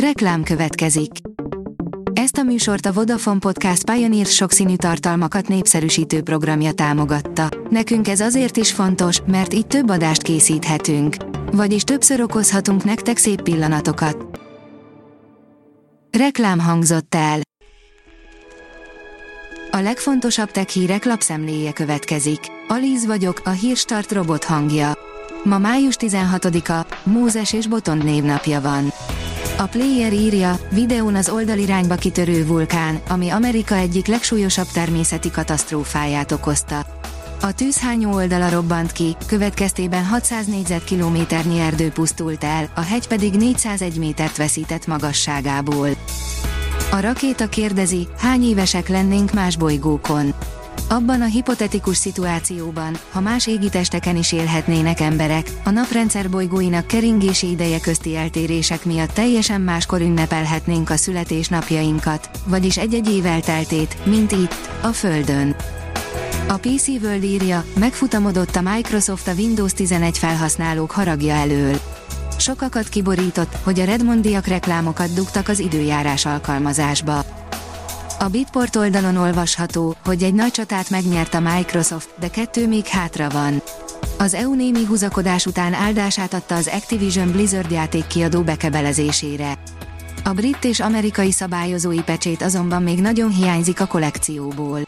Reklám következik. Ezt a műsort a Vodafone Podcast Pioneer sokszínű tartalmakat népszerűsítő programja támogatta. Nekünk ez azért is fontos, mert így több adást készíthetünk. Vagyis többször okozhatunk nektek szép pillanatokat. Reklám hangzott el. A legfontosabb tech hírek lapszemléje következik. Alíz vagyok, a hírstart robot hangja. Ma május 16-a, Mózes és Botond névnapja van. A player írja, videón az oldalirányba kitörő vulkán, ami Amerika egyik legsúlyosabb természeti katasztrófáját okozta. A tűzhányó oldala robbant ki, következtében 600 négyzetkilométernyi erdő pusztult el, a hegy pedig 401 métert veszített magasságából. A rakéta kérdezi, hány évesek lennénk más bolygókon. Abban a hipotetikus szituációban, ha más égitesteken is élhetnének emberek, a naprendszer bolygóinak keringési ideje közti eltérések miatt teljesen máskor ünnepelhetnénk a születésnapjainkat, vagyis egy-egy év elteltét, mint itt, a Földön. A PC World írja, megfutamodott a Microsoft a Windows 11 felhasználók haragja elől. Sokakat kiborított, hogy a Redmondiak reklámokat dugtak az időjárás alkalmazásba. A Bitport oldalon olvasható, hogy egy nagy csatát megnyert a Microsoft, de kettő még hátra van. Az EU némi húzakodás után áldását adta az Activision Blizzard játékkiadó bekebelezésére. A brit és amerikai szabályozói pecsét azonban még nagyon hiányzik a kollekcióból.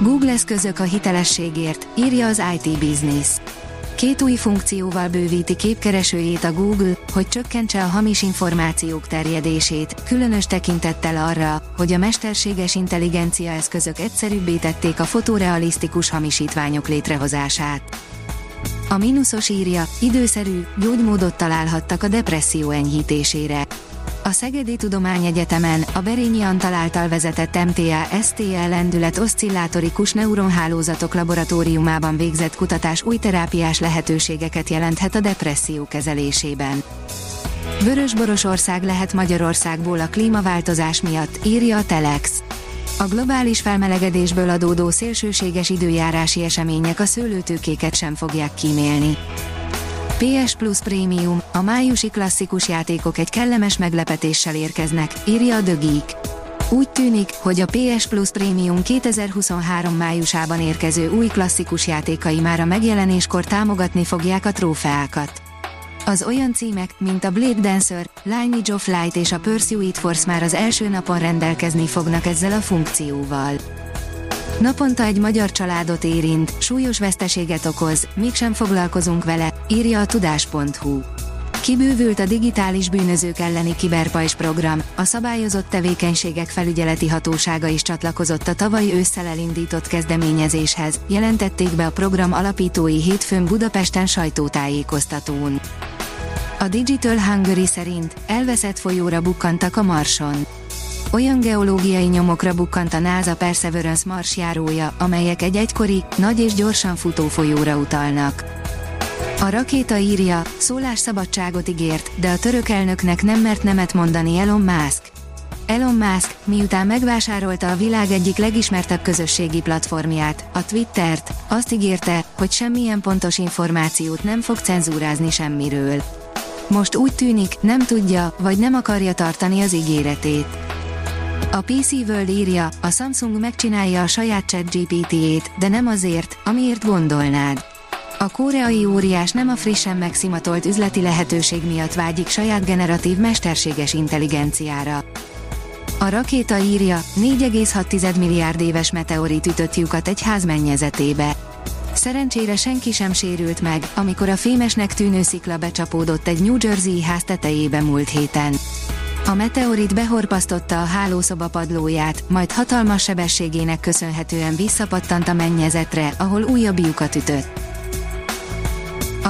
Google eszközök a hitelességért, írja az IT Business. Két új funkcióval bővíti képkeresőjét a Google, hogy csökkentse a hamis információk terjedését, különös tekintettel arra, hogy a mesterséges intelligencia eszközök egyszerűbbé tették a fotorealisztikus hamisítványok létrehozását. A mínuszos írja, időszerű, gyógymódot találhattak a depresszió enyhítésére. A Szegedi Tudományegyetemen a Berényi Antal által vezetett MTA-STL lendület oszcillátorikus neuronhálózatok laboratóriumában végzett kutatás új terápiás lehetőségeket jelenthet a depresszió kezelésében. Vörösboros ország lehet Magyarországból a klímaváltozás miatt, írja a Telex. A globális felmelegedésből adódó szélsőséges időjárási események a szőlőtőkéket sem fogják kímélni. PS Plus Premium, a májusi klasszikus játékok egy kellemes meglepetéssel érkeznek, írja a The Geek. Úgy tűnik, hogy a PS Plus Premium 2023 májusában érkező új klasszikus játékai már a megjelenéskor támogatni fogják a trófeákat. Az olyan címek, mint a Blade Dancer, Lineage of Light és a Pursuit Force már az első napon rendelkezni fognak ezzel a funkcióval. Naponta egy magyar családot érint, súlyos veszteséget okoz, mégsem foglalkozunk vele, írja a tudás.hu. Kibővült a digitális bűnözők elleni kiberpajs program, a szabályozott tevékenységek felügyeleti hatósága is csatlakozott a tavaly ősszel elindított kezdeményezéshez, jelentették be a program alapítói hétfőn Budapesten sajtótájékoztatón. A Digital Hungary szerint elveszett folyóra bukkantak a Marson olyan geológiai nyomokra bukkant a NASA Perseverance marsjárója, amelyek egy egykori, nagy és gyorsan futó folyóra utalnak. A rakéta írja, szólásszabadságot ígért, de a török elnöknek nem mert nemet mondani Elon Musk. Elon Musk, miután megvásárolta a világ egyik legismertebb közösségi platformját, a Twittert, azt ígérte, hogy semmilyen pontos információt nem fog cenzúrázni semmiről. Most úgy tűnik, nem tudja, vagy nem akarja tartani az ígéretét. A PC World írja, a Samsung megcsinálja a saját chat GPT-ét, de nem azért, amiért gondolnád. A koreai óriás nem a frissen megszimatolt üzleti lehetőség miatt vágyik saját generatív mesterséges intelligenciára. A rakéta írja, 4,6 milliárd éves meteorit ütött lyukat egy ház mennyezetébe. Szerencsére senki sem sérült meg, amikor a fémesnek tűnő szikla becsapódott egy New Jersey ház tetejébe múlt héten. A meteorit behorpasztotta a hálószoba padlóját, majd hatalmas sebességének köszönhetően visszapattant a mennyezetre, ahol újabb lyukat ütött.